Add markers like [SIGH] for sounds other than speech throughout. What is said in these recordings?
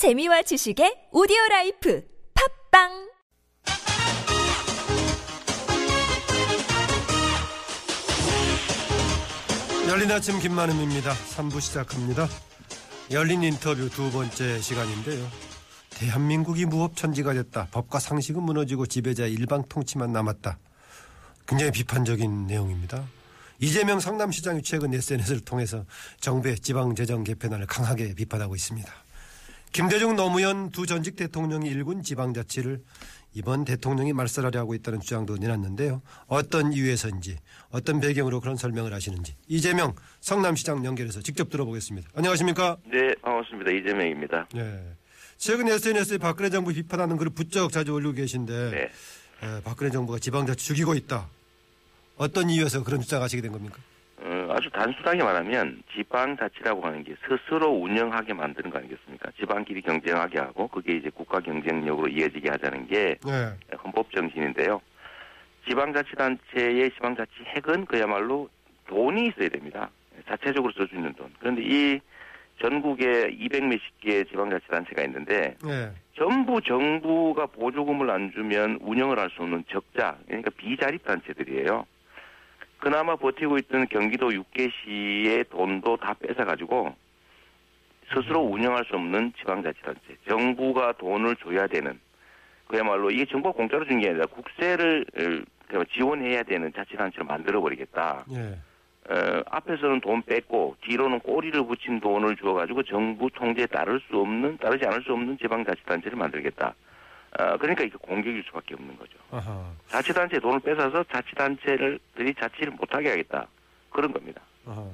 재미와 지식의 오디오 라이프 팟빵 열린 아침 김만흠입니다. 3부 시작합니다. 열린 인터뷰 두 번째 시간인데요. 대한민국이 무법천지가 됐다. 법과 상식은 무너지고 지배자 일방 통치만 남았다. 굉장히 비판적인 내용입니다. 이재명 성남시장이 최근 SNS를 통해서 정부의 지방재정 개편안을 강하게 비판하고 있습니다. 김대중 노무현 두 전직 대통령이 일군 지방자치를 이번 대통령이 말살하려 하고 있다는 주장도 내놨는데요. 어떤 이유에서인지 어떤 배경으로 그런 설명을 하시는지 이재명 성남시장 연결해서 직접 들어보겠습니다. 안녕하십니까? 네, 반갑습니다. 이재명입니다. 네. 최근 SNS에 박근혜 정부 비판하는 글을 부쩍 자주 올리고 계신데 네. 에, 박근혜 정부가 지방자치 죽이고 있다. 어떤 이유에서 그런 주장하시게 된 겁니까? 어, 아주 단순하게 말하면 지방자치라고 하는 게 스스로 운영하게 만드는 거 아니겠습니까? 지방끼리 경쟁하게 하고 그게 이제 국가 경쟁력으로 이어지게 하자는 게 네. 헌법 정신인데요. 지방자치단체의 지방자치 핵은 그야말로 돈이 있어야 됩니다. 자체적으로 써주는 돈. 그런데 이 전국에 200 몇십 개의 지방자치단체가 있는데 네. 전부 정부가 보조금을 안 주면 운영을 할 수 없는 적자, 그러니까 비자립 단체들이에요. 그나마 버티고 있던 경기도 6개시의 돈도 다 뺏어가지고 스스로 운영할 수 없는 지방자치단체, 정부가 돈을 줘야 되는, 그야말로 이게 정부가 공짜로 준 게 아니라 국세를 어, 지원해야 되는 자치단체를 만들어버리겠다. 예. 어, 앞에서는 돈 뺐고 뒤로는 꼬리를 붙인 돈을 주어가지고 정부 통제에 따를 수 없는 따르지 않을 수 없는 지방자치단체를 만들겠다. 어, 그러니까 이게 공격일 수밖에 없는 거죠. 아하. 자치단체 돈을 뺏어서 자치단체들이 자치를 못하게 하겠다. 그런 겁니다. 아하.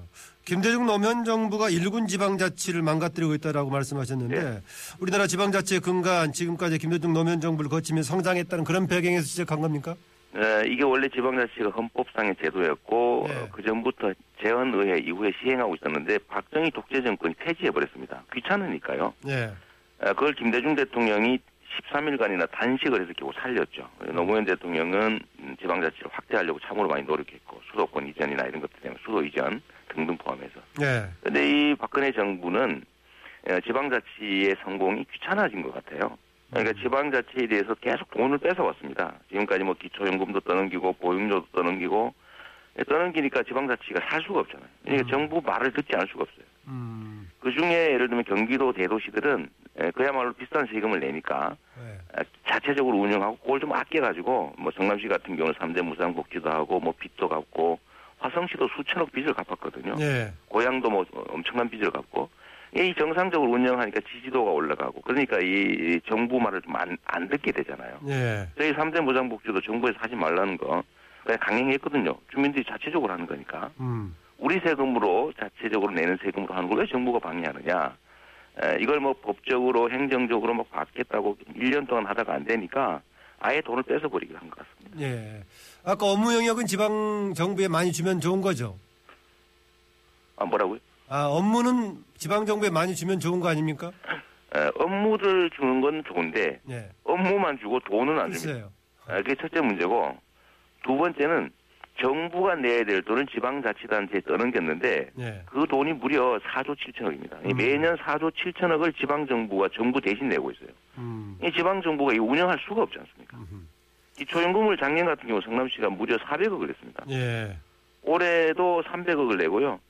김대중 노무현 정부가 일군 지방자치를 망가뜨리고 있다라고 말씀하셨는데 네. 우리나라 지방자치의 근간 지금까지 김대중 노무현 정부를 거치며 성장했다는 그런 배경에서 시작한 겁니까? 어, 이게 원래 지방자치가 헌법상의 제도였고 네. 어, 그 전부터 재헌의회 이후에 시행하고 있었는데 박정희 독재 정권이 폐지해 버렸습니다. 귀찮으니까요. 예. 어, 그걸 김대중 대통령이 13일간이나 단식을 해서 겨우 살렸죠. 노무현 대통령은 음, 지방자치를 확대하려고 참으로 많이 노력했고 수도권 이전이나 이런 것들 때문에 수도 이전 등등 포함해서. 예. 그런데 이 박근혜 정부는 어, 지방자치의 성공이 귀찮아진 것 같아요. 그러니까 지방자치에 대해서 계속 돈을 뺏어왔습니다. 지금까지 뭐 기초연금도 떠넘기고 보육료도 떠넘기고 예, 떠넘기니까 지방자치가 살 수가 없잖아요. 그러니까 음. 정부 말을 듣지 않을 수가 없어요. 음. 그 중에 예를 들면 경기도 대도시들은 에, 그야말로 비싼 세금을 내니까 예. 에, 자체적으로 운영하고 그걸 좀 아껴가지고 뭐 성남시 같은 경우는 3대 무상 복지도 하고 뭐 빚도 갚고 화성시도 수천억 빚을 갚았거든요. 예. 고향도 뭐 엄청난 빚을 갚고 이 정상적으로 운영하니까 지지도가 올라가고 그러니까 이 정부 말을 좀 안 안 듣게 되잖아요. 예. 저희 3대 무상 복지도 정부에서 하지 말라는 거 그냥 강행했거든요. 주민들이 자체적으로 하는 거니까. 음. 우리 세금으로 자체적으로 내는 세금으로 하는 걸 왜 정부가 방해하느냐. 에, 이걸 뭐 법적으로 행정적으로 막 받겠다고 1년 동안 하다가 안 되니까 아예 돈을 뺏어 버리기로 한 것 같습니다. 예. 아까 업무 영역은 지방 정부에 많이 주면 좋은 거죠. 아, 뭐라고요? 아, 업무는 지방 정부에 많이 주면 좋은 거 아닙니까? 에, 업무를 주는 건 좋은데 예. 업무만 주고 돈은 안 줍니다. 아, 그게 첫째 문제고 두 번째는 정부가 내야 될 돈을 지방자치단체에 떠넘겼는데 예. 그 돈이 무려 4조 7천억입니다. 음. 매년 4조 7천억을 지방정부가 정부 대신 내고 있어요. 음. 이 지방정부가 이 운영할 수가 없지 않습니까? 음흠. 이 초연금을 작년 같은 경우 성남시가 무려 400억을 냈습니다. 예. 올해도 300억을 내고요.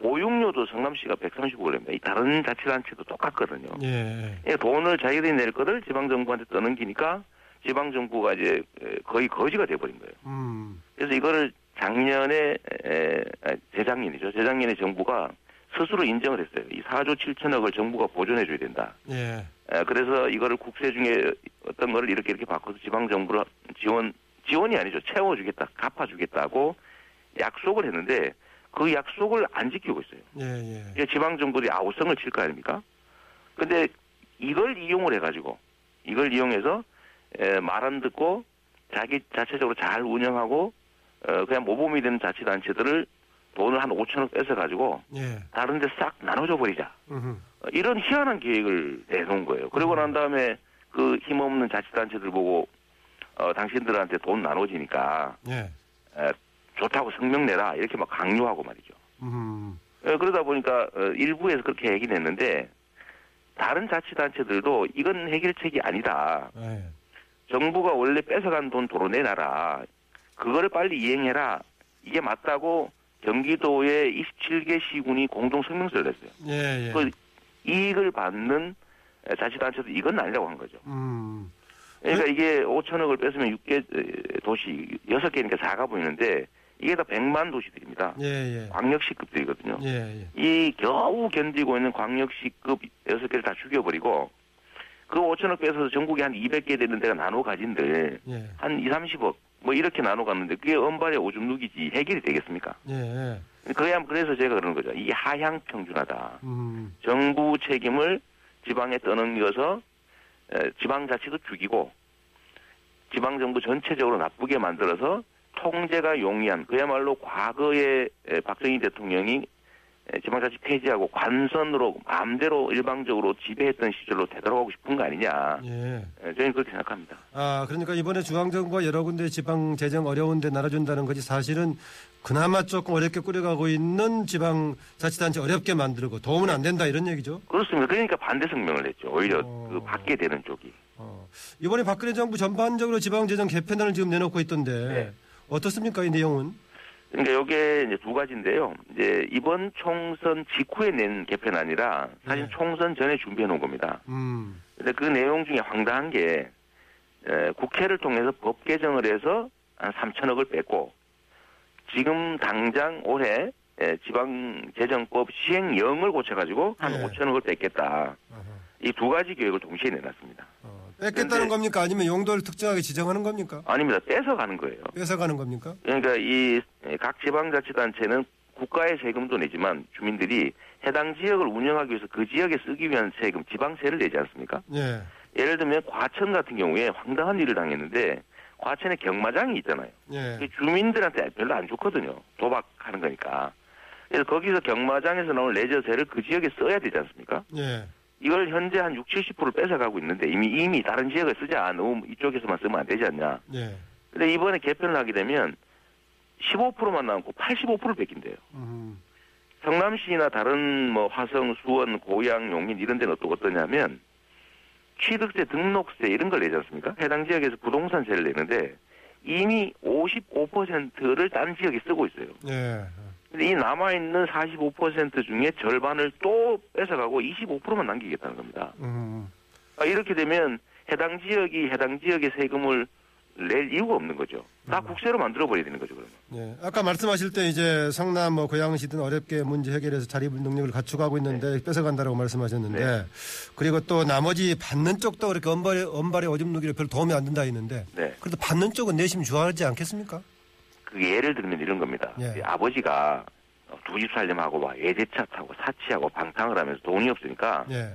보육료도 성남시가 130억을 냅니다. 이 다른 자치단체도 똑같거든요. 예. 예, 돈을 자기들이 낼 거를 지방정부한테 떠넘기니까 지방정부가 이제 에, 거의 거지가 돼버린 거예요. 음. 그래서 이거를 작년에 에, 아, 재작년이죠. 재작년에 정부가 스스로 인정을 했어요. 이 4조 7천억을 정부가 보존해 줘야 된다. 예. 에, 그래서 이거를 국세 중에 어떤 거를 이렇게 이렇게 바꿔서 지방 정부로 지원 지원이 아니죠. 채워 주겠다. 갚아 주겠다고 약속을 했는데 그 약속을 안 지키고 있어요. 예. 예. 지방 정부들이 아우성을 칠 거 아닙니까? 근데 이걸 이용을 해 가지고 이걸 이용해서 말 안 듣고 자기 자체적으로 잘 운영하고 어, 그냥 모범이 되는 자치단체들을 돈을 한 5천억 뺏어 가지고 예. 다른 데 싹 나눠줘 버리자. 어, 이런 희한한 계획을 내놓은 거예요. 그러고 난 다음에 그 힘없는 자치단체들 보고 어, 당신들한테 돈 나눠지니까 예. 에, 좋다고 성명 내라 이렇게 막 강요하고 말이죠. 음. 에, 그러다 보니까 어, 일부에서 그렇게 얘기는 했는데 다른 자치단체들도 이건 해결책이 아니다. 예. 정부가 원래 뺏어간 돈 도로 내놔라. 그거를 빨리 이행해라. 이게 맞다고 경기도의 27개 시군이 공동 성명서를 냈어요. 예, 예. 그 이익을 받는 자치단체도 이건 아니라고 한 거죠. 음. 그러니까 이게 5천억을 뺏으면 6개 도시, 6개니까 4가 보이는데 이게 다 100만 도시들입니다. 예, 예. 광역시급들이거든요. 예, 예. 이 겨우 견디고 있는 광역시급 6개를 다 죽여버리고 그 5천억 빼서 전국에 한 200개 되는 데가 나눠 가진들 예. 한 2, 30억 뭐 이렇게 나눠 갔는데 그게 엄발의 오줌 누기지 해결이 되겠습니까? 예. 그야 그래서 제가 그러는 거죠. 이 하향 평준화다. 음. 정부 책임을 지방에 떠넘겨서 에, 지방자치도 죽이고 지방정부 전체적으로 나쁘게 만들어서 통제가 용이한 그야말로 과거에 에, 박정희 대통령이 에, 지방자치 폐지하고 관선으로 마음대로 일방적으로 지배했던 시절로 되돌아가고 싶은 거 아니냐. 예. 에, 저는 그렇게 생각합니다. 아, 그러니까 이번에 중앙정부가 여러 군데 지방 재정 어려운데 나눠준다는 것이 사실은 그나마 조금 어렵게 꾸려가고 있는 지방 자치단체 어렵게 만들고 도움은 안 된다 이런 얘기죠. 그렇습니다. 그러니까 반대 성명을 냈죠. 오히려 어. 그 받게 되는 쪽이. 어. 이번에 박근혜 정부 전반적으로 지방 재정 개편안을 지금 내놓고 있던데 네. 어떻습니까 이 내용은? 그러니까 이게 이제 두 가지인데요. 이제 이번 총선 직후에 낸 개편안이라 사실 네. 총선 전에 준비해 놓은 겁니다. 음. 근데 그 내용 중에 황당한 게 에, 국회를 통해서 법 개정을 해서 한 3천억을 뺐고 지금 당장 올해 에, 지방재정법 시행령을 고쳐가지고 한 네. 5천억을 뺐겠다. 이 두 가지 계획을 동시에 내놨습니다. 어. 뺏겠다는 겁니까? 아니면 용도를 특정하게 지정하는 겁니까? 아닙니다. 떼서가는 거예요. 뺏어가는 겁니까? 그러니까 이 각 지방자치단체는 국가의 세금도 내지만 주민들이 해당 지역을 운영하기 위해서 그 지역에 쓰기 위한 세금, 지방세를 내지 않습니까? 예. 예를 들면 과천 같은 경우에 황당한 일을 당했는데 과천에 경마장이 있잖아요. 예. 그 주민들한테 별로 안 좋거든요. 도박하는 거니까. 그래서 거기서 경마장에서 나온 레저세를 그 지역에 써야 되지 않습니까? 예. 이걸 현재 한 60, 70%를 뺏어가고 있는데 이미 이미 다른 지역에 쓰자. 너무 이쪽에서만 쓰면 안 되지 않냐. 예. 근데 이번에 개편을 하게 되면 15%만 남고 85%를 뺏긴대요. 음. 성남시나 다른 뭐 화성, 수원, 고양, 용인 이런 데는 또 어떠냐면 취득세, 등록세 이런 걸 내지 않습니까? 해당 지역에서 부동산세를 내는데 이미 55%를 다른 지역에 쓰고 있어요. 예. 근데 이 남아있는 45% 중에 절반을 또 뺏어가고 25%만 남기겠다는 겁니다. 음. 아, 이렇게 되면 해당 지역이 해당 지역의 세금을 낼 이유가 없는 거죠. 다 국세로 만들어 버려야 되는 거죠, 그러면. 예. 아까 말씀하실 때 이제 성남 뭐 고양시든 어렵게 문제 해결해서 자립 능력을 갖추고 있는데 뺏어간다라고 말씀하셨는데 네. 그리고 또 나머지 받는 쪽도 그렇게 언발에 오줌 누기를 별 도움이 안 된다 했는데 네. 그래도 받는 쪽은 내심 좋아하지 않겠습니까? 그 예를 들면 이런 겁니다. 예. 이 아버지가 두 집 살림하고 막 외제차 타고 사치하고 방탕을 하면서 돈이 없으니까 예.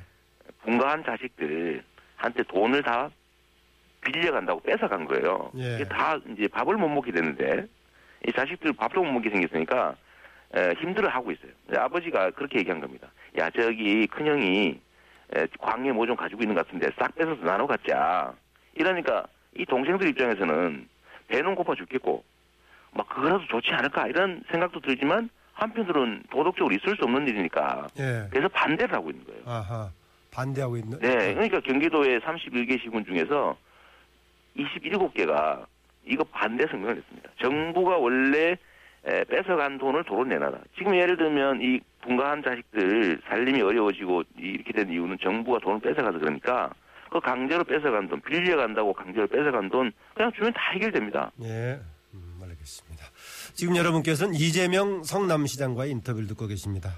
분가한 자식들한테 돈을 다 빌려간다고 뺏어간 거예요. 예. 이게 다 이제 밥을 못 먹게 되는데 이 자식들 밥도 못 먹게 생겼으니까 에, 힘들어하고 있어요. 아버지가 그렇게 얘기한 겁니다. 야 저기 큰형이 에, 광해 뭐 좀 가지고 있는 것 같은데 싹 뺏어서 나눠 갖자. 이러니까 이 동생들 입장에서는 배는 고파 죽겠고 막 그거라도 좋지 않을까 이런 생각도 들지만 한편으로는 도덕적으로 있을 수 없는 일이니까 예. 그래서 반대를 하고 있는 거예요. 아하. 반대하고 있는. 네, 그러니까 경기도의 31개 시군 중에서 27개가 이거 반대 성명을 냈습니다. 정부가 원래 에, 뺏어간 돈을 도로 내놔라. 지금 예를 들면 이 분가한 자식들 살림이 어려워지고 이렇게 된 이유는 정부가 돈을 뺏어가서 그러니까 그 강제로 뺏어간 돈, 빌려간다고 강제로 뺏어간 돈 그냥 주면 다 해결됩니다. 예. 지금 여러분께서는 이재명 성남시장과의 인터뷰를 듣고 계십니다.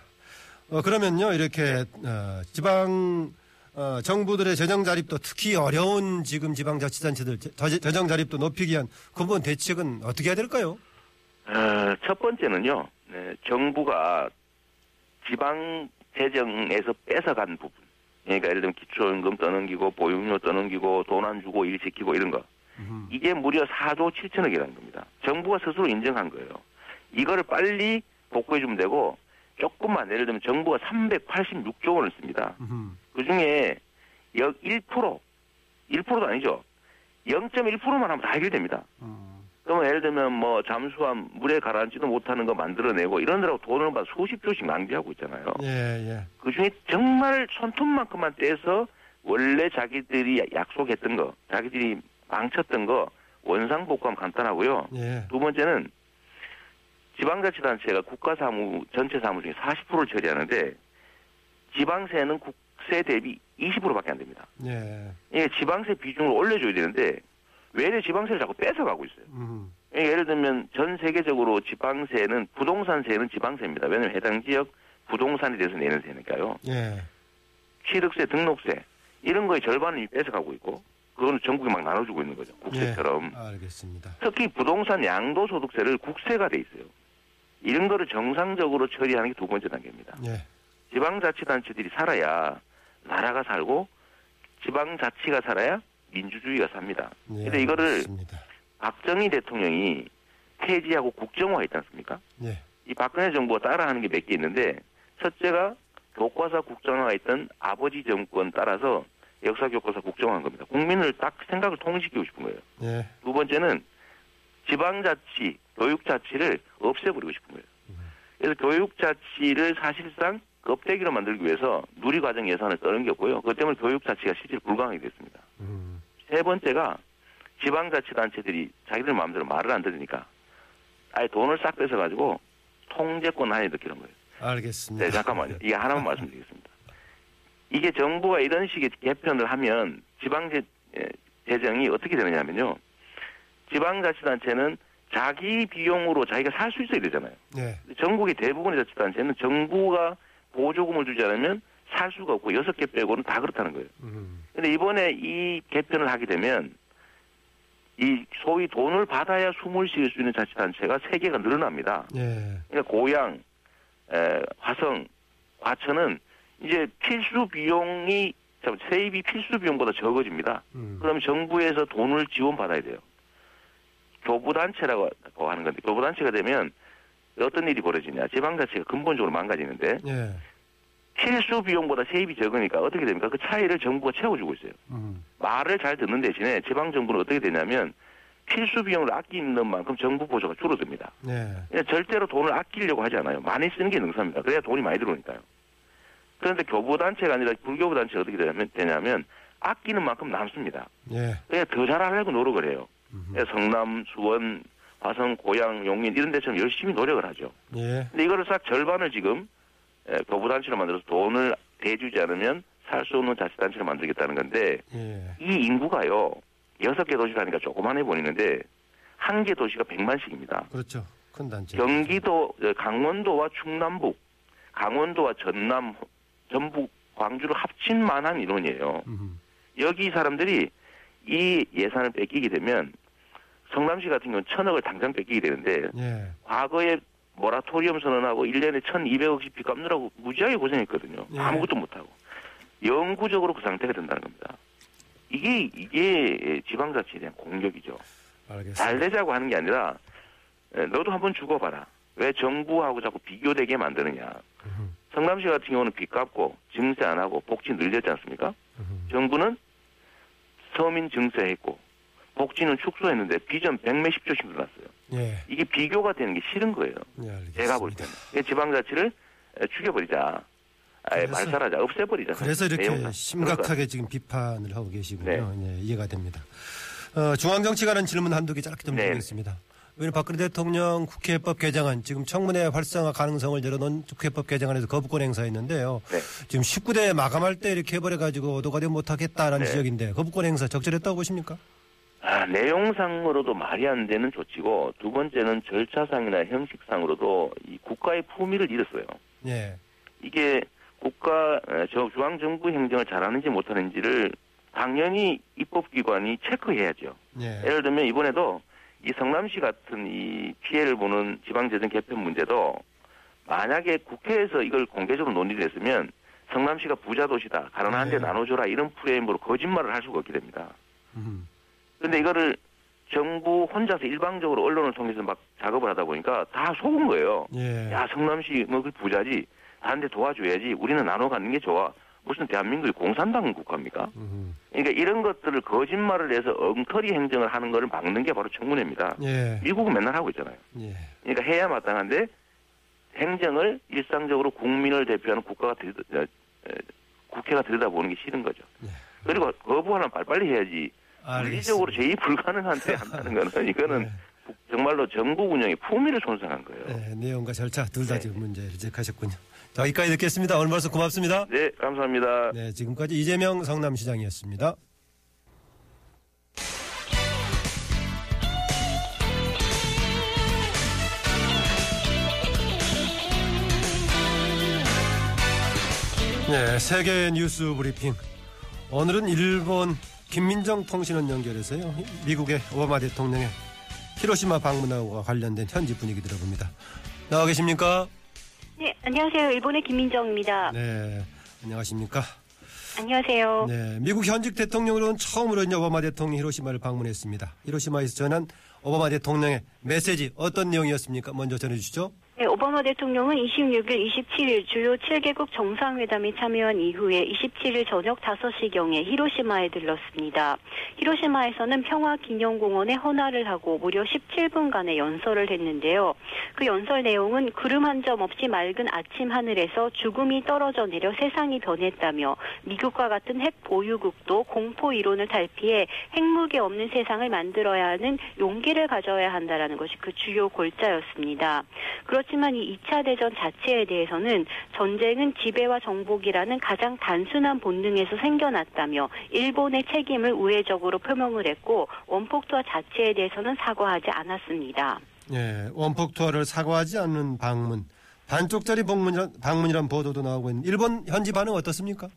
어, 그러면요, 이렇게, 어, 지방, 어, 정부들의 재정 자립도 특히 어려운 지금 지방자치단체들 재정 자립도 높이기 위한 근본 대책은 어떻게 해야 될까요? 어, 첫 번째는요, 네, 정부가 지방 재정에서 뺏어간 부분. 그러니까 예를 들면 기초연금 떠넘기고 보육료 떠넘기고 돈 안 주고 일 시키고 이런 거. 음, 이게 무려 4조 7천억이라는 겁니다. 정부가 스스로 인정한 거예요. 이거를 빨리 복구해주면 되고 조금만 예를 들면 정부가 386조 원을 씁니다. 음, 그 중에 역 1%, 1%도 아니죠. 0.1%만 하면 다 해결됩니다. 음, 그러면 예를 들면 뭐 잠수함 물에 가라앉지도 못하는 거 만들어내고 이러느라고 돈을 막 수십 조씩 낭비하고 있잖아요. 예, 예. 그 중에 정말 손톱만큼만 떼서 원래 자기들이 약속했던 거, 자기들이 망쳤던 거 원상 복구하면 간단하고요. 예. 두 번째는 지방자치단체가 국가사무 전체 사무 중에 40%를 처리하는데 지방세는 국세 대비 20%밖에 안 됩니다. 예. 이게 지방세 비중을 올려줘야 되는데 왜 지방세를 자꾸 뺏어가고 있어요. 음. 예를 들면 전 세계적으로 지방세는 부동산세는 지방세입니다. 왜냐하면 해당 지역 부동산에 대해서 내는 세니까요. 예. 취득세, 등록세 이런 거의 절반을 뺏어가고 있고 그거는 전국에 막 나눠주고 있는 거죠. 국세처럼. 예. 알겠습니다. 특히 부동산 양도소득세를 국세가 돼 있어요. 이런 거를 정상적으로 처리하는 게 두 번째 단계입니다. 예. 지방자치단체들이 살아야 나라가 살고 지방자치가 살아야 민주주의가 삽니다. 예. 근데 이거를 알겠습니다. 박정희 대통령이 폐지하고 국정화했지 않습니까? 예. 이 박근혜 정부가 따라하는 게 몇 개 있는데 첫째가 교과서 국정화가 있던 아버지 정권 따라서 역사 교과서 국정화한 겁니다. 국민을 딱 생각을 통일시키고 싶은 거예요. 예. 두 번째는 지방자치, 교육자치를 없애버리고 싶은 거예요. 그래서 교육자치를 사실상 껍데기로 만들기 위해서 누리과정 예산을 떠넘겼고요. 그것 때문에 교육자치가 실질 불가능하게 됐습니다. 음. 세 번째가 지방자치단체들이 자기들 마음대로 말을 안 들으니까 아예 돈을 싹 뺏어가지고 통제권 안에 넣기는 거예요. 알겠습니다. 네, 잠깐만요. 이게 하나만 말씀드리겠습니다. 이게 정부가 이런 식의 개편을 하면 지방재 에, 재정이 어떻게 되느냐면요. 지방자치단체는 자기 비용으로 자기가 살 수 있어야 되잖아요. 예. 전국의 대부분의 자치단체는 정부가 보조금을 주지 않으면 살 수가 없고 여섯 개 빼고는 다 그렇다는 거예요. 음. 근데 이번에 이 개편을 하게 되면 이 소위 돈을 받아야 숨을 쉴수 있는 자치단체가 세 개가 늘어납니다. 예. 그러니까 고양, 에, 화성, 과천은 이제 필수 비용이 잠- 세입이 필수 비용보다 적어집니다. 음. 그럼 정부에서 돈을 지원받아야 돼요. 교부단체라고 하는 건데 교부단체가 되면 어떤 일이 벌어지냐 지방자치가 근본적으로 망가지는데 예. 필수 비용보다 세입이 적으니까 어떻게 됩니까? 그 차이를 정부가 채워주고 있어요. 음. 말을 잘 듣는 대신에 지방 정부는 어떻게 되냐면 필수 비용을 아끼는 만큼 정부 보조가 줄어듭니다. 예. 절대로 돈을 아끼려고 하지 않아요. 많이 쓰는 게 능사입니다. 그래야 돈이 많이 들어오니까요. 그런데 교부단체가 아니라 불교부 단체가 어떻게 되냐면, 되냐면 아끼는 만큼 남습니다. 예. 그래야 더 잘하려고 노력을 해요. 음. 그래서 성남, 수원, 화성, 고양, 용인 이런 데처럼 열심히 노력을 하죠. 예. 근데 이거를 싹 절반을 지금 에, 교부단체로 만들어서 돈을 대주지 않으면 살 수 없는 자치단체를 만들겠다는 건데 예. 이 인구가요 여섯 개 도시라니까 조그만해 보이는데 한 개 도시가 100만씩입니다. 그렇죠. 큰 단체. 경기도 어, 강원도와 충남북, 강원도와 전남, 전북, 광주를 합친 만한 인원이에요. 음. 여기 사람들이 이 예산을 뺏기게 되면 성남시 같은 경우는 천억을 당장 뺏기게 되는데 예. 과거에 모라토리엄 선언하고 1년에 1200억씩 빚 갚느라고 무지하게 고생했거든요. 예. 아무것도 못하고. 영구적으로 그 상태가 된다는 겁니다. 이게, 이게 지방자치에 대한 공격이죠. 알겠습니다. 잘 되자고 하는 게 아니라 에, 너도 한번 죽어봐라. 왜 정부하고 자꾸 비교되게 만드느냐. 음. 성남시 같은 경우는 빚 갚고 증세 안 하고 복지 늘렸지 않습니까? 음. 정부는 서민 증세했고 복지는 축소했는데 비전 100몇십 조씩 늘어났어요. 예. 이게 비교가 되는 게 싫은 거예요. 예. 제가 볼 때는. 이 지방자치를 에, 죽여버리자. 아예 말살하자. 없애버리자. 그래서 이렇게 내용상. 심각하게 지금 비판을 하고 계시군요. 예, 이해가 됩니다. 어, 중앙정치 관한 질문 한두 개 짧게 좀 네. 드리겠습니다. 왜냐면 박근혜 대통령 국회법 개정안 지금 청문회 활성화 가능성을 열어놓은 국회법 개정안에서 거부권 행사했는데요. 네. 지금 지금 19대 마감할 때 이렇게 해버려가지고 오도가리 못하겠다라는 네. 지적인데 거부권 행사 적절했다고 보십니까? 아, 내용상으로도 말이 안 되는 조치고 두 번째는 절차상이나 형식상으로도 이 국가의 품위를 잃었어요. 예. 이게 국가 에, 저 중앙 정부 행정을 잘하는지 못하는지를 당연히 입법기관이 체크해야죠. 예. 예를 들면 이번에도 이 성남시 같은 이 피해를 보는 지방재정 개편 문제도 만약에 국회에서 이걸 공개적으로 논의를 했으면 성남시가 부자 도시다. 가로나 한대 네. 나눠줘라. 이런 프레임으로 거짓말을 할 수가 없게 됩니다. 음. 근데 이거를 정부 혼자서 일방적으로 언론을 통해서 막 작업을 하다 보니까 다 속은 거예요. 예. 야, 성남시 뭐 그 부자지. 다른 데 도와줘야지. 우리는 나눠 갖는 게 좋아. 무슨 대한민국이 공산당 국가입니까? 음. 그러니까 이런 것들을 거짓말을 해서 엉터리 행정을 하는 것을 막는 게 바로 청문회입니다. 예. 미국은 맨날 하고 있잖아요. 예. 그러니까 해야 마땅한데 행정을 일상적으로 국민을 대표하는 국가가 들여다, 에, 에, 국회가 들여다보는 게 싫은 거죠. 예. 그리고 거부하면 빨리빨리 해야지. 물리적으로 제의 불가능한데 [LAUGHS] 한다는 거는 이거는 네. 정말로 정부 운영의 품위를 손상한 거예요. 네, 내용과 절차 둘다 네. 지금 문제를 지적하셨군요. 자, 여기까지 듣겠습니다. 오늘 말씀 고맙습니다. 네, 감사합니다. 네, 지금까지 이재명 성남시장이었습니다. 네, 세계 뉴스 브리핑. 오늘은 일본 김민정 통신원 연결해서요. 미국의 오바마 대통령의 히로시마 방문하고 관련된 현지 분위기 들어봅니다. 나와 계십니까? 네, 안녕하세요. 일본의 김민정입니다. 네, 안녕하십니까? 안녕하세요. 네, 미국 현직 대통령으로는 처음으로 오바마 대통령이 히로시마를 방문했습니다. 히로시마에서 전한 오바마 대통령의 메시지 어떤 내용이었습니까? 먼저 전해주시죠. 네, 오바마 대통령은 26일, 27일 주요 7개국 정상회담에 참여한 이후에 27일 저녁 5시경에 히로시마에 들렀습니다. 히로시마에서는 평화기념공원에 헌화를 하고 무려 17분간의 연설을 했는데요. 그 연설 내용은 구름 한 점 없이 맑은 아침 하늘에서 죽음이 떨어져 내려 세상이 변했다며 미국과 같은 핵 보유국도 공포 이론을 탈피해 핵무기 없는 세상을 만들어야 하는 용기를 가져야 한다라는 것이 그 주요 골자였습니다. 그렇 지만 이 2차 대전 자체에 대해서는 전쟁은 지배와 정복이라는 가장 단순한 본능에서 생겨났다며 일본의 책임을 우회적으로 표명을 했고 원폭투하 자체에 대해서는 사과하지 않았습니다. 예, 원폭 투하를 사과하지 않는 방문, 반쪽짜리 방문이란 보도도 나오고 있는 일본 현지 반응 어떻습니까?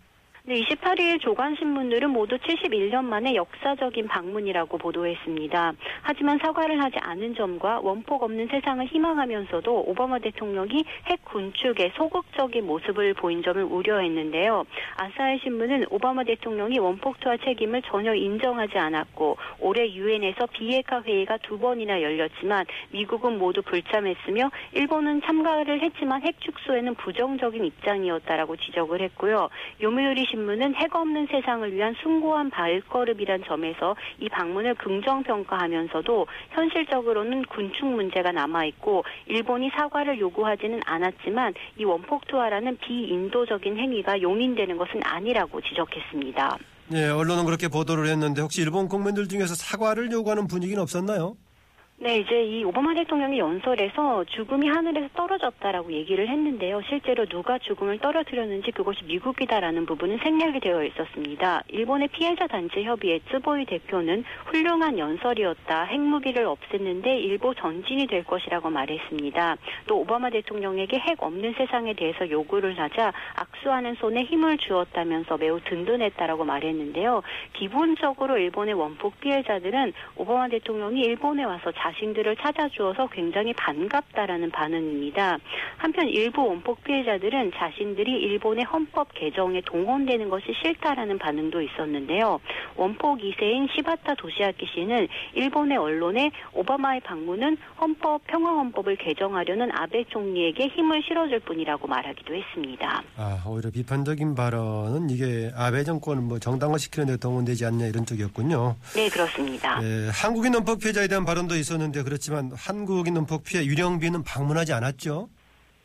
네, 28일 조간신문들은 모두 71년 만에 역사적인 방문이라고 보도했습니다. 하지만 사과를 하지 않은 점과 원폭 없는 세상을 희망하면서도 오바마 대통령이 핵 군축에 소극적인 모습을 보인 점을 우려했는데요. 아사히 신문은 오바마 대통령이 원폭 투하 책임을 전혀 인정하지 않았고 올해 유엔에서 비핵화 회의가 두 번이나 열렸지만 미국은 모두 불참했으며 일본은 참가를 했지만 핵 축소에는 부정적인 입장이었다라고 지적을 했고요. 요미우리 신문 은 핵 없는 세상을 위한 숭고한 발걸음이란 점에서 이 방문을 긍정 평가하면서도 현실적으로는 군축 문제가 남아 있고 일본이 사과를 요구하지는 않았지만 이 원폭 투하라는 비인도적인 행위가 용인되는 것은 아니라고 지적했습니다. 예, 언론은 그렇게 보도를 했는데 혹시 일본 국민들 중에서 사과를 요구하는 분위기는 없었나요? 네, 이제 이 오바마 대통령이 연설에서 죽음이 하늘에서 떨어졌다라고 얘기를 했는데요. 실제로 누가 죽음을 떨어뜨렸는지 그것이 미국이다라는 부분은 생략이 되어 있었습니다. 일본의 피해자 단체 협의회 쯔보이 대표는 훌륭한 연설이었다. 핵무기를 없앴는데 일보 전진이 될 것이라고 말했습니다. 또 오바마 대통령에게 핵 없는 세상에 대해서 요구를 하자 악수하는 손에 힘을 주었다면서 매우 든든했다라고 말했는데요. 기본적으로 일본의 원폭 피해자들은 오바마 대통령이 일본에 와서 자신들을 찾아주어서 굉장히 반갑다라는 반응입니다. 한편 일부 원폭 피해자들은 자신들이 일본의 헌법 개정에 동원되는 것이 싫다라는 반응도 있었는데요. 원폭 2세인 시바타 도시아키 씨는 일본의 언론에 오바마의 방문은 헌법 평화 헌법을 개정하려는 아베 총리에게 힘을 실어줄 뿐이라고 말하기도 했습니다. 아, 오히려 비판적인 발언은 이게 아베 정권을 뭐 정당화시키는 데 동원되지 않냐 이런 쪽이었군요. 네, 그렇습니다. 예, 한국인 원폭 피해자에 대한 발언도 있었는데 그렇지만 한국인 원폭 피해 유령비는 방문하지 않았죠.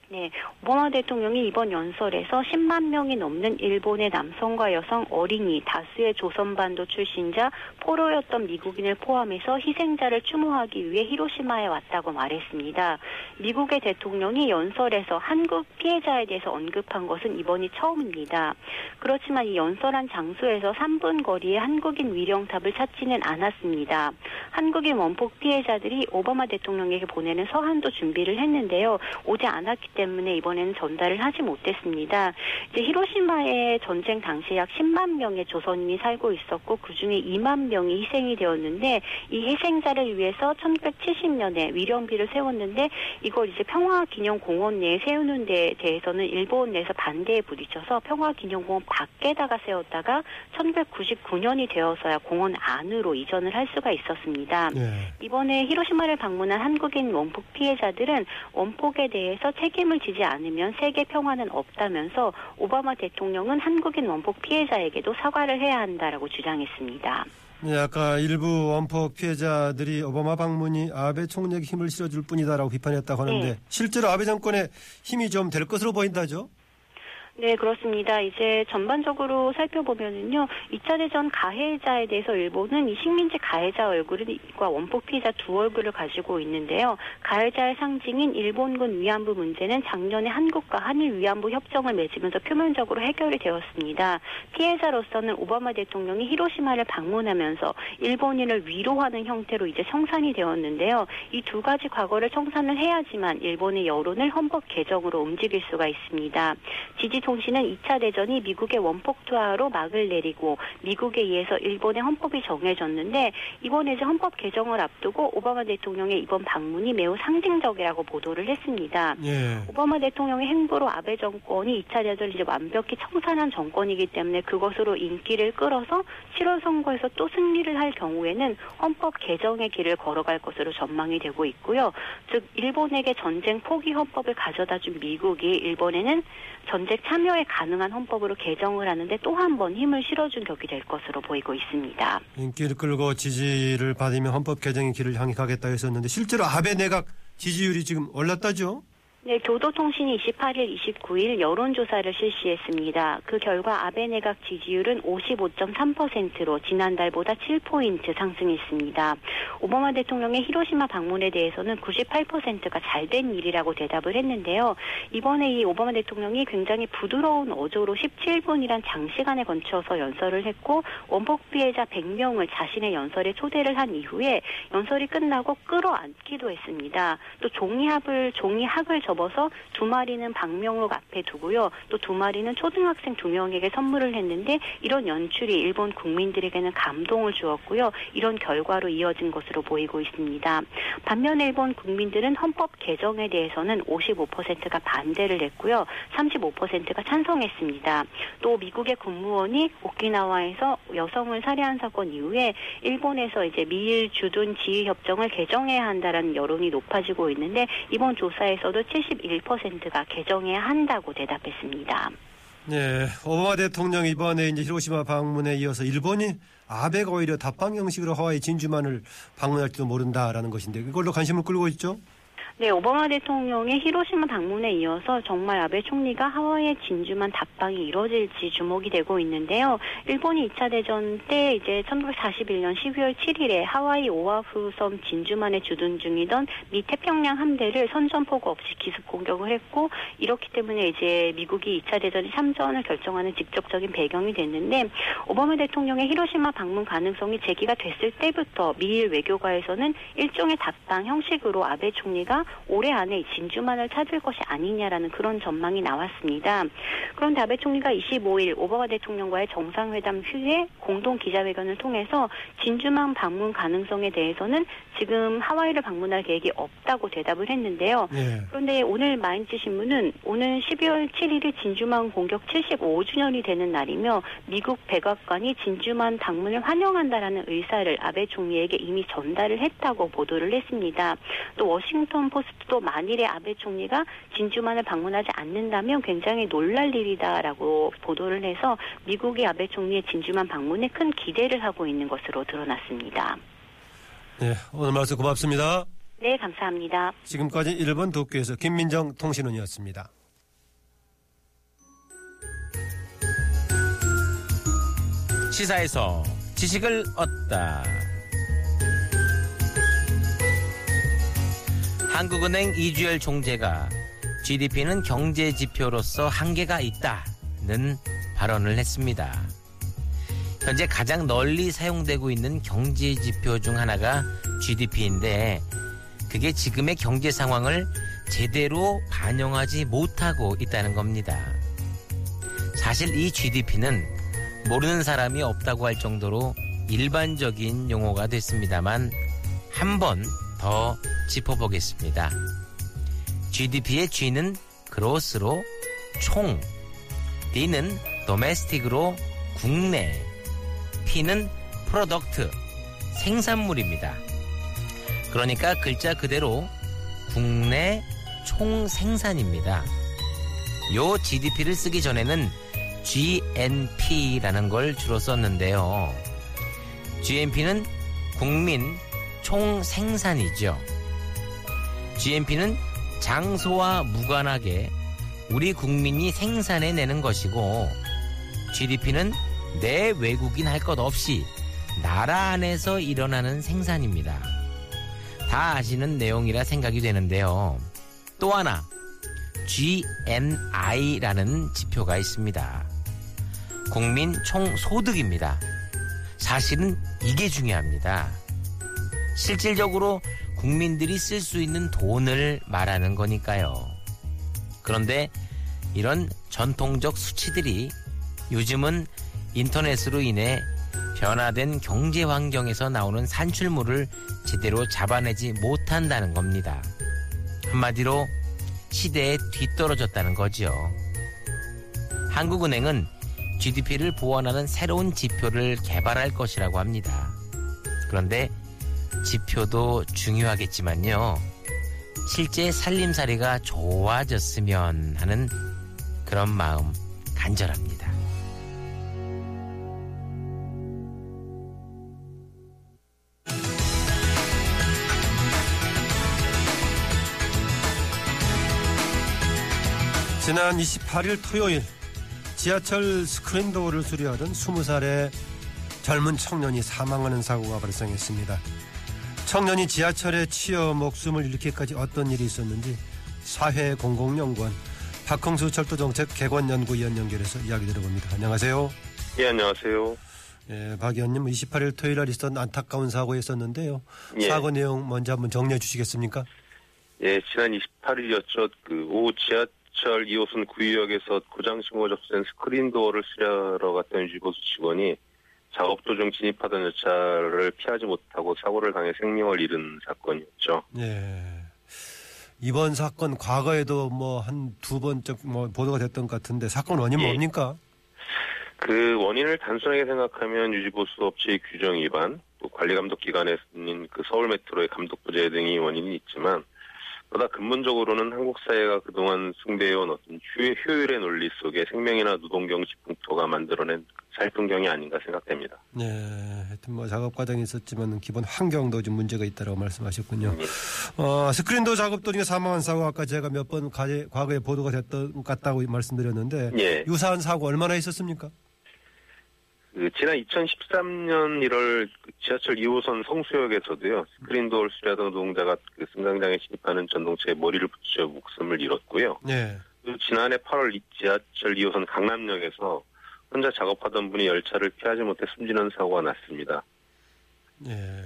네, 오바마 대통령이 이번 연설에서 10만 명이 넘는 일본의 남성과 여성, 어린이, 다수의 조선반도 출신자, 포로였던 미국인을 포함해서 희생자를 추모하기 위해 히로시마에 왔다고 말했습니다. 미국의 대통령이 연설에서 한국 피해자에 대해서 언급한 것은 이번이 처음입니다. 그렇지만 이 연설한 장소에서 3분 거리에 한국인 위령탑을 찾지는 않았습니다. 한국인 원폭 피해자들이 오바마 대통령에게 보내는 서한도 준비를 했는데요. 오지 않았기 때문에 이번에는 전달을 하지 못했습니다. 이제 히로시마의 전쟁 당시 약 10만 명의 조선인이 살고 있었고 그 중에 2만 명이 희생이 되었는데 이 희생자를 위해서 1970년에 위령비를 세웠는데 이걸 이제 평화기념공원 내에 세우는 데 대해서는 일본 내에서 반대에 부딪혀서 평화기념공원 밖에다가 세웠다가 1999년이 되어서야 공원 안으로 이전을 할 수가 있었습니다. 예. 이번에 히로시마를 방문한 한국인 원폭 피해자들은 원폭에 대해서 책임 책임을 지지 않으면 세계 평화는 없다면서 오바마 대통령은 한국인 원폭 피해자에게도 사과를 해야 한다라고 주장했습니다. 네, 아까 일부 원폭 피해자들이 오바마 방문이 아베 총리에게 힘을 실어줄 뿐이다라고 비판했다고 하는데 네. 실제로 아베 정권에 힘이 좀 될 것으로 보인다죠? 네, 그렇습니다. 이제 전반적으로 살펴보면은요, 2차 대전 가해자에 대해서 일본은 이 식민지 가해자 얼굴과 원폭 피해자 두 얼굴을 가지고 있는데요. 가해자의 상징인 일본군 위안부 문제는 작년에 한국과 한일 위안부 협정을 맺으면서 표면적으로 해결이 되었습니다. 피해자로서는 오바마 대통령이 히로시마를 방문하면서 일본인을 위로하는 형태로 이제 청산이 되었는데요. 이 두 가지 과거를 청산을 해야지만 일본의 여론을 헌법 개정으로 움직일 수가 있습니다. 지지 통신은 2차 대전이 미국의 원폭 투하로 막을 내리고 미국에 의해서 일본의 헌법이 정해졌는데 이번에 이제 헌법 개정을 앞두고 오바마 대통령의 이번 방문이 매우 상징적이라고 보도를 했습니다. 예. 오바마 대통령의 행보로 아베 정권이 2차 대전을 이제 완벽히 청산한 정권이기 때문에 그것으로 인기를 끌어서 7월 선거에서 또 승리를 할 경우에는 헌법 개정의 길을 걸어갈 것으로 전망이 되고 있고요. 즉 일본에게 전쟁 포기 헌법을 가져다 준 미국이 일본에는 전쟁 참 여에 가능한 헌법으로 개정을 하는데 또 한 번 힘을 실어준 격이 될 것으로 보이고 있습니다. 인기를 끌고 지지를 받으면 헌법 개정의 길을 향해 가겠다 했었는데 실제로 아베 내각 지지율이 지금 올랐다죠? 네, 교도통신이 28일, 29일 여론조사를 실시했습니다. 그 결과 아베 내각 지지율은 55.3%로 지난달보다 7포인트 상승했습니다. 오바마 대통령의 히로시마 방문에 대해서는 98%가 잘 된 일이라고 대답을 했는데요. 이번에 이 오바마 대통령이 굉장히 부드러운 어조로 17분이란 장시간에 걸쳐서 연설을 했고 원폭 피해자 100명을 자신의 연설에 초대를 한 이후에 연설이 끝나고 끌어안기도 했습니다. 또 종이학을 종이학을 접 어서 두 마리는 방명록 앞에 두고요. 또 두 마리는 초등학생 두 명에게 선물을 했는데 이런 연출이 일본 국민들에게는 감동을 주었고요. 이런 결과로 이어진 것으로 보이고 있습니다. 반면에 일본 국민들은 헌법 개정에 대해서는 55%가 반대를 했고요. 35%가 찬성했습니다. 또 미국의 국무원이 오키나와에서 여성을 살해한 사건 이후에 일본에서 이제 미일 주둔 지휘 협정을 개정해야 한다라는 여론이 높아지고 있는데 이번 조사에서도 71%가 개정해야 한다고 대답했습니다. 네, 오바마 대통령 이번에 이제 히로시마 방문에 이어서 일본이 아베가 오히려 답방 형식으로 하와이 진주만을 방문할지도 모른다라는 것인데 그걸로 관심을 끌고 있죠? 네, 오바마 대통령의 히로시마 방문에 이어서 정말 아베 총리가 하와이의 진주만 답방이 이뤄질지 주목이 되고 있는데요. 일본이 2차 대전 때 이제 1941년 12월 7일에 하와이 오아후 섬 진주만에 주둔 중이던 미 태평양 함대를 선전포고 없이 기습 공격을 했고 이렇기 때문에 이제 미국이 2차 대전의 참전을 결정하는 직접적인 배경이 됐는데 오바마 대통령의 히로시마 방문 가능성이 제기가 됐을 때부터 미일 외교가에서는 일종의 답방 형식으로 아베 총리가 올해 안에 진주만을 찾을 것이 아니냐라는 그런 전망이 나왔습니다. 그런데 아베 총리가 25일 오바마 대통령과의 정상회담 후에 공동 기자회견을 통해서 진주만 방문 가능성에 대해서는 지금 하와이를 방문할 계획이 없다고 대답을 했는데요. 예. 그런데 오늘 마인츠 신문은 오늘 12월 7일이 진주만 공격 75주년이 되는 날이며 미국 백악관이 진주만 방문을 환영한다라는 의사를 아베 총리에게 이미 전달을 했다고 보도를 했습니다. 또 워싱턴 포스트도 만일에 아베 총리가 진주만을 방문하지 않는다면 굉장히 놀랄 일이다라고 보도를 해서 미국이 아베 총리의 진주만 방문에 큰 기대를 하고 있는 것으로 드러났습니다. 네, 오늘 말씀 고맙습니다. 네, 감사합니다. 지금까지 일본 도쿄에서 김민정 통신원이었습니다. 시사에서 지식을 얻다. 한국은행 이주열 총재가 GDP는 경제 지표로서 한계가 있다는 발언을 했습니다. 현재 가장 널리 사용되고 있는 경제 지표 중 하나가 GDP인데 그게 지금의 경제 상황을 제대로 반영하지 못하고 있다는 겁니다. 사실 이 GDP는 모르는 사람이 없다고 할 정도로 일반적인 용어가 됐습니다만 한번 더 짚어보겠습니다. GDP의 G는 gross로 총, D는 domestic으로 국내, P는 product, 생산물입니다. 그러니까 글자 그대로 국내 총 생산입니다. 요 GDP를 쓰기 전에는 GNP라는 걸 주로 썼는데요. GNP는 국민 총 생산이죠. GNP는 장소와 무관하게 우리 국민이 생산해 내는 것이고 GDP는 내 외국인 할 것 없이 나라 안에서 일어나는 생산입니다. 다 아시는 내용이라 생각이 되는데요. 또 하나 GNI라는 지표가 있습니다. 국민 총 소득입니다. 사실은 이게 중요합니다. 실질적으로 국민들이 쓸 수 있는 돈을 말하는 거니까요. 그런데 이런 전통적 수치들이 요즘은 인터넷으로 인해 변화된 경제 환경에서 나오는 산출물을 제대로 잡아내지 못한다는 겁니다. 한마디로 시대에 뒤떨어졌다는 거죠. 한국은행은 GDP를 보완하는 새로운 지표를 개발할 것이라고 합니다. 그런데 지표도 중요하겠지만요. 실제 살림살이가 좋아졌으면 하는 그런 마음 간절합니다. 지난 28일 토요일 지하철 스크린도어를 수리하던 20살의 젊은 청년이 사망하는 사고가 발생했습니다. 청년이 지하철에 치여 목숨을 잃기까지 어떤 일이 있었는지 사회공공연구원 박홍수 철도정책 개관연구위원 연결해서 이야기 들어봅니다. 안녕하세요. 예, 안녕하세요. 예, 박 의원님 28일 토요일 날 있었던 안타까운 사고가 있었는데요. 예. 사고 내용 먼저 한번 정리해 주시겠습니까? 예, 지난 28일이었죠. 그 오후 지하철 2호선 구의역에서 고장 신고 접수된 스크린 도어를 수리하러 갔던 유지보수 직원이 작업 도중 진입하던 열차를 피하지 못하고 사고를 당해 생명을 잃은 사건이었죠. 예. 이번 사건 과거에도 뭐 한 두 번쯤 뭐 보도가 됐던 것 같은데 사건 원인 예. 뭡니까? 그 원인을 단순하게 생각하면 유지보수 업체의 규정 위반, 또 관리감독 기관인 그 서울 메트로의 감독 부재 등이 원인이 있지만 보다 근본적으로는 한국 사회가 그동안 숭배해온 어떤 효- 효율의 논리 속에 생명이나 노동경 지풍토가 만들어낸 살풍경이 아닌가 생각됩니다. 네, 하여튼 뭐 작업 과정이 있었지만 기본 환경도 좀 문제가 있다고 말씀하셨군요. 예. 어, 스크린도 작업 도 중에 사망한 사고 아까 제가 몇 번 과거에 보도가 됐던 것 같다고 말씀드렸는데 예. 유사한 사고 얼마나 있었습니까? 그 지난 2013년 1월 그 지하철 2호선 성수역에서도요 스크린도어를 수리하던 노동자가 그 승강장에 진입하는 전동체에 머리를 붙여 목숨을 잃었고요. 네. 또 지난해 8월 이 지하철 2호선 강남역에서 혼자 작업하던 분이 열차를 피하지 못해 숨지는 사고가 났습니다. 예.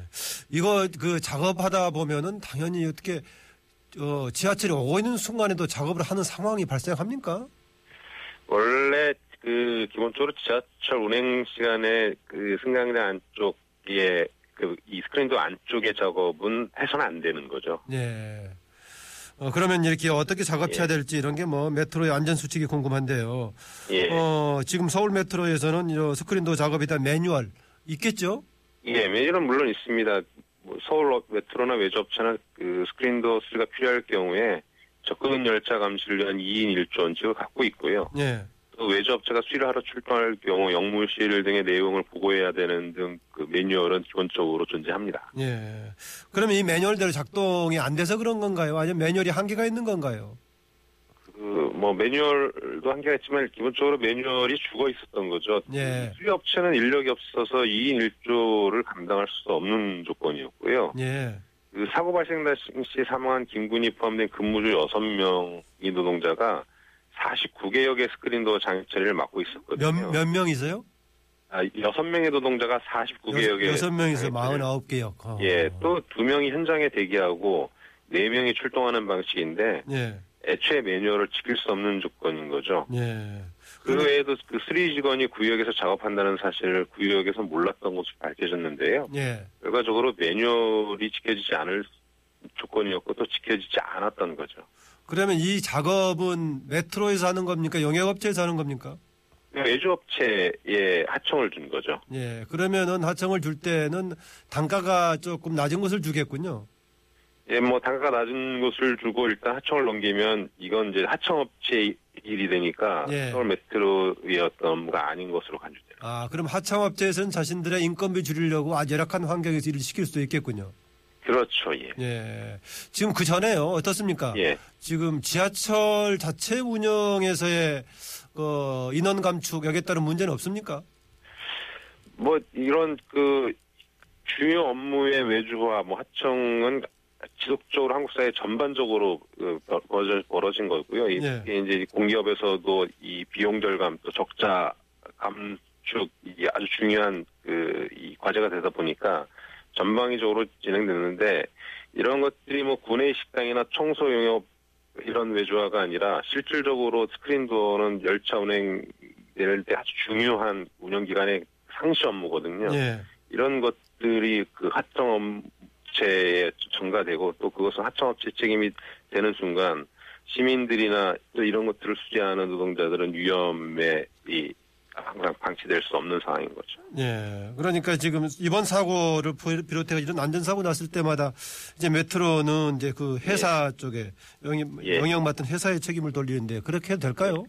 이거 그 작업하다 보면은 당연히 어떻게 어, 지하철이 오고 있는 순간에도 작업을 하는 상황이 발생합니까? 원래 그 기본적으로 지하철 운행 시간에 그 승강장 안쪽에 그 이 스크린도 안쪽의 작업은 해서는 안 되는 거죠. 예. 어, 그러면 이렇게 어떻게 작업해야 예. 될지 이런 게 뭐 메트로의 안전 수칙이 궁금한데요. 예. 어, 지금 서울 메트로에서는 이 스크린도 작업에 대한 매뉴얼 있겠죠? 예, 매뉴얼은 물론 있습니다. 뭐 서울 메트로나 외주업체나 그 스크린도 수리가 필요할 경우에 접근 열차 감시를 위한 2인 1조 원칙을 갖고 있고요. 예. 또 외주 업체가 수리를 하러 출동할 경우 영무실 등의 내용을 보고해야 되는 등 그 매뉴얼은 기본적으로 존재합니다. 예. 그러면 이 매뉴얼대로 작동이 안 돼서 그런 건가요? 아니면 매뉴얼이 한계가 있는 건가요? 그 뭐 매뉴얼도 한계가 있지만 기본적으로 매뉴얼이 죽어 있었던 거죠. 예. 수리 업체는 인력이 없어서 2인 1조를 감당할 수 없는 조건이었고요. 예. 그 사고 발생 당시 사망한 김군이 포함된 근무주 6명의 노동자가 49개역의 스크린도어 장애 처리를 맡고 몇, 있었거든요. 몇 명이서요? 아, 6명의 노동자가 49개역의 여섯 명이서 49개역. 어. 예, 또 2명이 현장에 대기하고 4명이 출동하는 방식인데 예. 애초에 매뉴얼을 지킬 수 없는 조건인 거죠. 예. 그 외에도 그 수리 직원이 구역에서 작업한다는 사실을 구역에서 몰랐던 것으로 밝혀졌는데요. 예. 결과적으로 매뉴얼이 지켜지지 않을 조건이었고 또 지켜지지 않았던 거죠. 그러면 이 작업은 메트로에서 하는 겁니까? 영역업체에서 하는 겁니까? 외주업체에 하청을 준 거죠. 예. 그러면은 하청을 줄 때는 단가가 조금 낮은 것을 주겠군요. 예, 뭐 단가가 낮은 것을 주고 일단 하청을 넘기면 이건 이제 하청업체 일이 되니까 예. 서울 메트로의 어떤 업무가 아닌 것으로 간주돼요. 아, 그럼 하청업체에서는 자신들의 인건비 줄이려고 아주 열악한 환경에서 일을 시킬 수도 있겠군요. 그렇죠, 예. 예. 지금 그 전에요. 어떻습니까? 예. 지금 지하철 자체 운영에서의 그 인원 감축 여기에 따른 문제는 없습니까? 뭐 이런 그 주요 업무의 외주화, 뭐 하청은 지속적으로 한국 사회 전반적으로 그 벌어진 거고요. 이- 예. 이게 이제 공기업에서도 이 비용 절감 또 적자 감축 이게 아주 중요한 그 이 과제가 되다 보니까 전방위적으로 진행됐는데 이런 것들이 뭐 구내 식당이나 청소 용역 이런 외주화가 아니라 실질적으로 스크린도어는 열차 운행 될때 아주 중요한 운영 기간의 상시 업무거든요. 예. 이런 것들이 그 하청업체에 전가되고 또 그것은 하청업체 책임이 되는 순간 시민들이나 또 이런 것들을 수재하는 노동자들은 위험에 이 항상 방치될 수 없는 상황인 거죠. 예. 그러니까 지금 이번 사고를 비- 비롯해 이런 안전사고 났을 때마다 이제 메트로는 이제 그 회사 쪽에 영역, 예. 영역 맡은 회사의 책임을 돌리는데 그렇게 해도 될까요?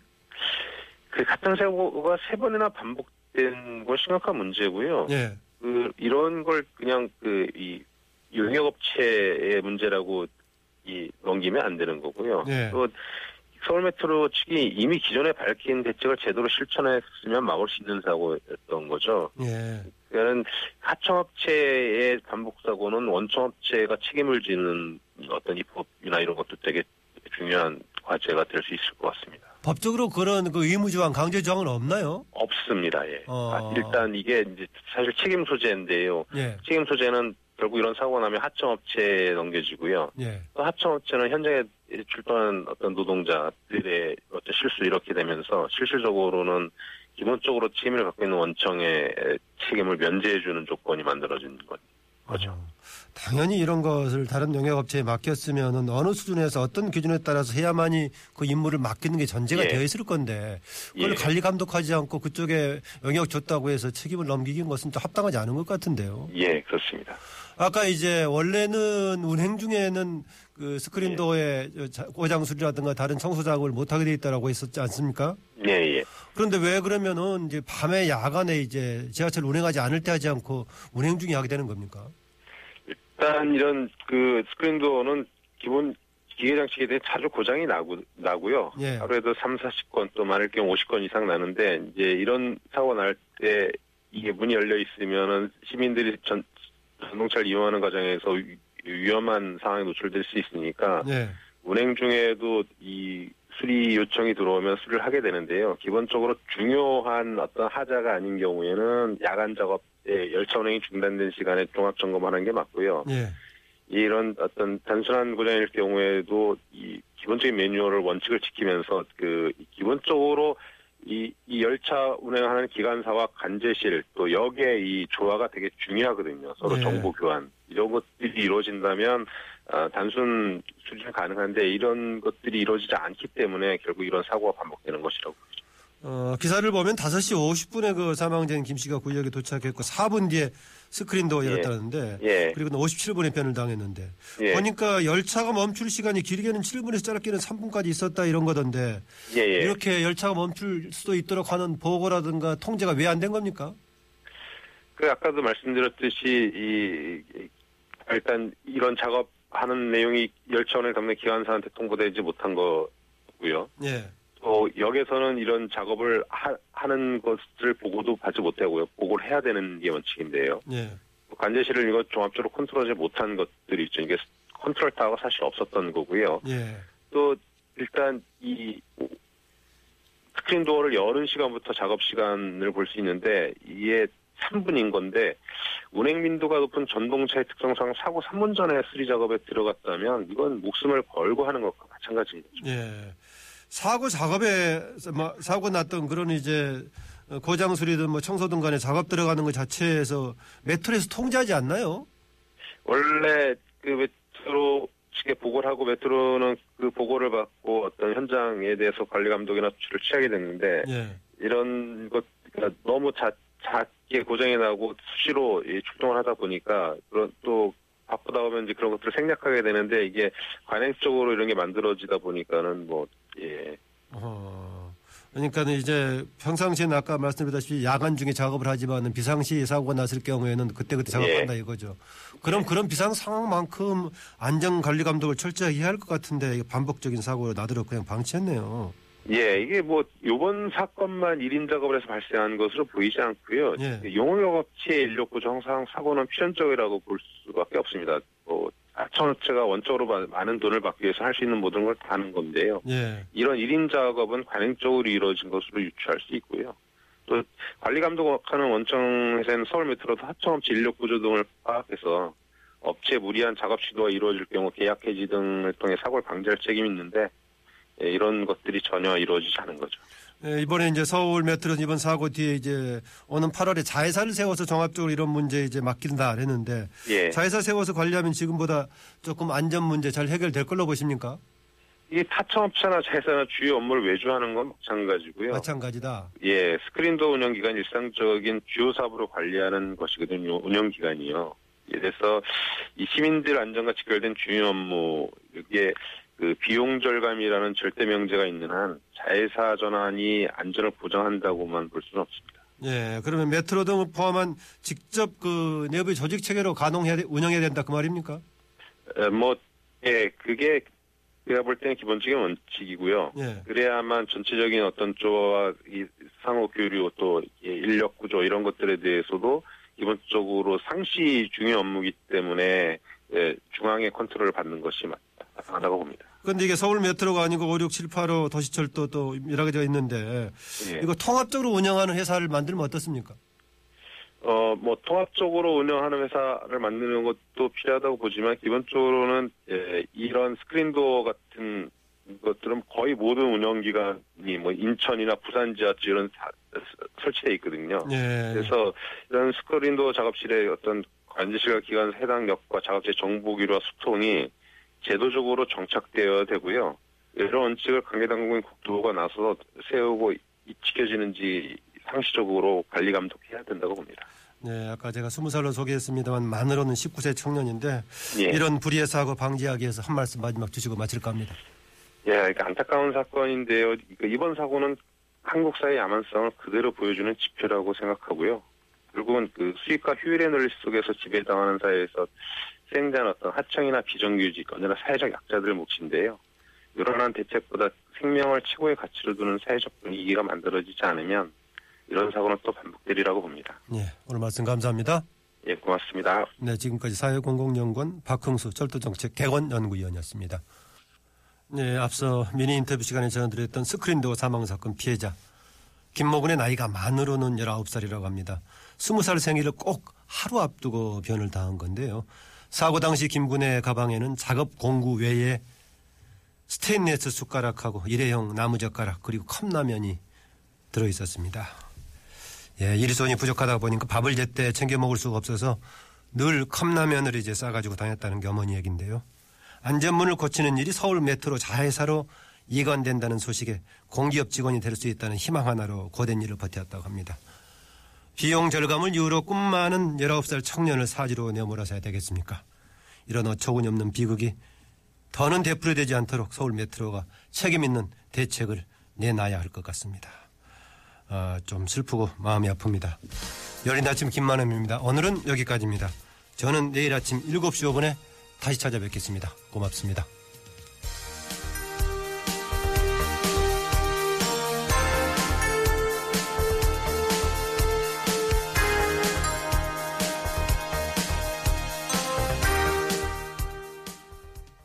그 같은 사고가 세 번이나 반복된 건 심각한 문제고요. 예. 그 이런 걸 그냥 그 이 용역업체의 문제라고 이 넘기면 안 되는 거고요. 예. 또 서울 메트로 측이 이미 기존에 밝힌 대책을 제대로 실천했으면 막을 수 있는 사고였던 거죠. 예. 그러니까는 하청업체의 반복 사고는 원청업체가 책임을 지는 어떤 입법이나 이런 것도 되게 중요한 과제가 될 수 있을 것 같습니다. 법적으로 그런 그 의무 조항, 강제 조항은 없나요? 없습니다. 예. 어. 아, 일단 이게 이제 사실 책임 소재인데요. 예. 책임 소재는 결국 이런 사고가 나면 하청업체에 넘겨지고요. 예. 또 하청업체는 현장에 출동한 어떤 노동자들의 어떤 실수 이렇게 되면서 실질적으로는 기본적으로 책임을 갖고 있는 원청의 책임을 면제해주는 조건이 만들어진 거- 거죠. 어, 당연히 이런 것을 다른 영역업체에 맡겼으면 어느 수준에서 어떤 기준에 따라서 해야만이 그 임무를 맡기는 게 전제가 예. 되어 있을 건데 그걸 예. 관리 감독하지 않고 그쪽에 영역 줬다고 해서 책임을 넘기긴 것은 좀 합당하지 않은 것 같은데요. 예, 그렇습니다. 아까 이제 원래는 운행 중에는 그 예. 스크린 도어에 고장술이라든가 다른 청소 작업을 못 하게 돼 있다라고 했었지 않습니까? 예, 예. 그런데 왜 그러면은 이제 밤에 야간에 이제 지하철 운행하지 않을 때 하지 않고 운행 중에 하게 되는 겁니까? 일단 이런 그 스크린 도어는 기본 기계 장치에 대해 자주 고장이 나고, 나고요. 예. 하루에도 3, 40건 또 많을 경우 50건 이상 나는데 이제 이런 사고 날 때 이게 문이 열려 있으면은 시민들이 전, 전동차를 이용하는 과정에서 위- 위험한 상황에 노출될 수 있으니까 예. 운행 중에도 이 수리 요청이 들어오면 수리를 하게 되는데요. 기본적으로 중요한 어떤 하자가 아닌 경우에는 야간 작업 에 열차 운행이 중단된 시간에 종합 점검하는 게 맞고요. 예. 이런 어떤 단순한 고장일 경우에도 이 기본적인 매뉴얼을 원칙을 지키면서 그 기본적으로 이, 이 열차 운행하는 기관사와 관제실 또 역의 이 조화가 되게 중요하거든요. 서로 네. 정보 교환 이런 것들이 이루어진다면 아, 단순 수리는 가능한데 이런 것들이 이루어지지 않기 때문에 결국 이런 사고가 반복되는 것이라고. 어, 기사를 보면 5시 50분에 그 사망자인 김 씨가 구역에 도착했고 4분 뒤에 스크린도 예. 열었다는데 예. 그리고 57분에 변을 당했는데 예. 보니까 열차가 멈출 시간이 길게는 7분에서 짧게는 3분까지 있었다 이런 거던데 예, 예. 이렇게 열차가 멈출 수도 있도록 하는 보고라든가 통제가 왜 안 된 겁니까? 그 아까도 말씀드렸듯이 이 이- 일단 이런 작업하는 내용이 열차원에 담는 기관사한테 통보되지 못한 거고요. 예. 또 역에서는 이런 작업을 하, 는 것을 보고도 받지 못하고요. 보고를 해야 되는 게 원칙인데요. 예. 관제실을 이거 종합적으로 컨트롤하지 못한 것들이 있죠. 이게 컨트롤 타워가 사실 없었던 거고요. 예. 또 일단 이 스크린 도어를 여는 시간부터 작업 시간을 볼 수 있는데 이게 3분인 건데 운행 빈도가 높은 전동차의 특성상 사고 3분 전에 수리 작업에 들어갔다면 이건 목숨을 걸고 하는 것과 마찬가지입니다. 예. 사고 작업에 뭐 사고 났던 그런 이제 고장 수리든 뭐 청소든 간에 작업 들어가는 것 자체에서 메트로에서 통제하지 않나요? 원래 그 메트로 측에 보고를 하고 메트로는 그 보고를 받고 어떤 현장에 대해서 관리 감독이나 조치를 취하게 됐는데 예. 이런 것 그러니까 너무 자, 작게 고장이 나고 수시로 이 출동을 하다 보니까 그런 또 바쁘다 보면 이제 그런 것들을 생략하게 되는데 이게 관행적으로 이런 게 만들어지다 보니까는 뭐 예. 어, 그러니까 이제 평상시에는 아까 말씀드렸다시피 야간 중에 작업을 하지만 비상시 사고가 났을 경우에는 그때그때 작업한다 이거죠. 그럼 그런 비상 상황만큼 안전 관리 감독을 철저히 해야 할 것 같은데 반복적인 사고로 나도록 그냥 방치했네요. 예, 이게 뭐 요번 사건만 1인 작업을 해서 발생한 것으로 보이지 않고요. 예. 용역업체의 인력 구조 항상 사고는 필연적이라고 볼 수밖에 없습니다. 뭐 하청업체가 원적으로 마- 많은 돈을 받기 위해서 할 수 있는 모든 걸 다 하는 건데요. 예. 이런 1인 작업은 관행적으로 이루어진 것으로 유추할 수 있고요. 또 관리 감독하는 원청에서는 서울 메트로도 하청업체 인력 구조 등을 파악해서 업체 무리한 작업 시도가 이루어질 경우 계약 해지 등을 통해 사고를 방지할 책임이 있는데 예, 이런 것들이 전혀 이루어지지 않은 거죠. 예, 이번에 이제 서울 메트로 이번 사고 뒤에 이제 오는 8월에 자회사를 세워서 종합적으로 이런 문제 이제 맡긴다 했는데 예. 자회사 세워서 관리하면 지금보다 조금 안전 문제 잘 해결될 걸로 보십니까? 이 타청업체나 자회사나 주요 업무를 외주하는 건 마찬가지고요. 마찬가지다. 예, 스크린도 운영 기간 일상적인 주요 사업으로 관리하는 것이거든요. 운영 기간이요. 그래서 이 시민들 안전과 직결된 중요 업무 이게 그 비용 절감이라는 절대 명제가 있는 한 자회사 전환이 안전을 보장한다고만 볼 수는 없습니다. 예, 그러면 메트로 등을 포함한 직접 그 내부의 조직 체계로 가동해야 돼- 운영해야 된다 그 말입니까? 에, 뭐, 예, 그게 제가 볼 때는 기본적인 원칙이고요. 예. 그래야만 전체적인 어떤 조와 이 상호 교류 또 예, 인력 구조 이런 것들에 대해서도 기본적으로 상시 중요 업무이기 때문에 예, 중앙의 컨트롤을 받는 것이 맞- 마땅하다고 봅니다. 근데 이게 서울 메트로가 아니고 5, 6, 7, 8호 도시철도 또 여러 가지가 있는데 예. 이거 통합적으로 운영하는 회사를 만들면 어떻습니까? 어, 뭐 통합적으로 운영하는 회사를 만드는 것도 필요하다고 보지만 기본적으로는 예, 이런 스크린도어 같은 것들은 거의 모든 운영기관이 뭐 인천이나 부산 지하철 이런 사- 설치돼 있거든요. 예. 그래서 이런 스크린도어 작업실의 어떤 관제실과 기관 해당 역과 작업체 정보 기류와 소통이 제도적으로 정착되어야 되고요. 이런 원칙을 관계당국인 국토부가 나서 세우고 이- 지켜지는지 상시적으로 관리 감독해야 된다고 봅니다. 네, 아까 제가 20살로 소개했습니다만 만으로는 19세 청년인데 예. 이런 불의의 사고 방지하기 위해서 한 말씀 마지막 주시고 마칠까 합니다. 예, 그러니까 안타까운 사건인데요. 그러니까 이번 사고는 한국 사회의 야만성을 그대로 보여주는 지표라고 생각하고요. 결국은 그 수익과 효율의 논리 속에서 지배당하는 사회에서 생자는 어떤 하청이나 비정규직, 언제나 사회적 약자들의 몫인데요. 이러한 대책보다 생명을 최고의 가치로 두는 사회적 분위기가 만들어지지 않으면 이런 사고는 또 반복되리라고 봅니다. 예, 오늘 말씀 감사합니다. 예, 고맙습니다. 네, 지금까지 사회공공연구원 박흥수 철도정책 개원연구위원이었습니다. 네, 앞서 미니 인터뷰 시간에 전해드렸던 스크린도어 사망사건 피해자 김모근의 나이가 만으로는 19살이라고 합니다. 20살 생일을 꼭 하루 앞두고 변을 당한 건데요. 사고 당시 김군의 가방에는 작업 공구 외에 스테인레스 숟가락하고 일회용 나무젓가락 그리고 컵라면이 들어 있었습니다. 예, 일손이 부족하다 보니까 밥을 제때 챙겨 먹을 수가 없어서 늘 컵라면을 이제 싸가지고 다녔다는 게 어머니 얘긴데요. 안전문을 고치는 일이 서울 메트로 자회사로 이관된다는 소식에 공기업 직원이 될 수 있다는 희망 하나로 고된 일을 버텼다고 합니다. 비용 절감을 이유로 꿈 많은 19살 청년을 사지로 내몰아서야 되겠습니까? 이런 어처구니 없는 비극이 더는 되풀이되지 않도록 서울 메트로가 책임 있는 대책을 내놔야 할 것 같습니다. 아, 좀 슬프고 마음이 아픕니다. 열린 아침 김만음입니다. 오늘은 여기까지입니다. 저는 내일 아침 7시 5분에 다시 찾아뵙겠습니다. 고맙습니다.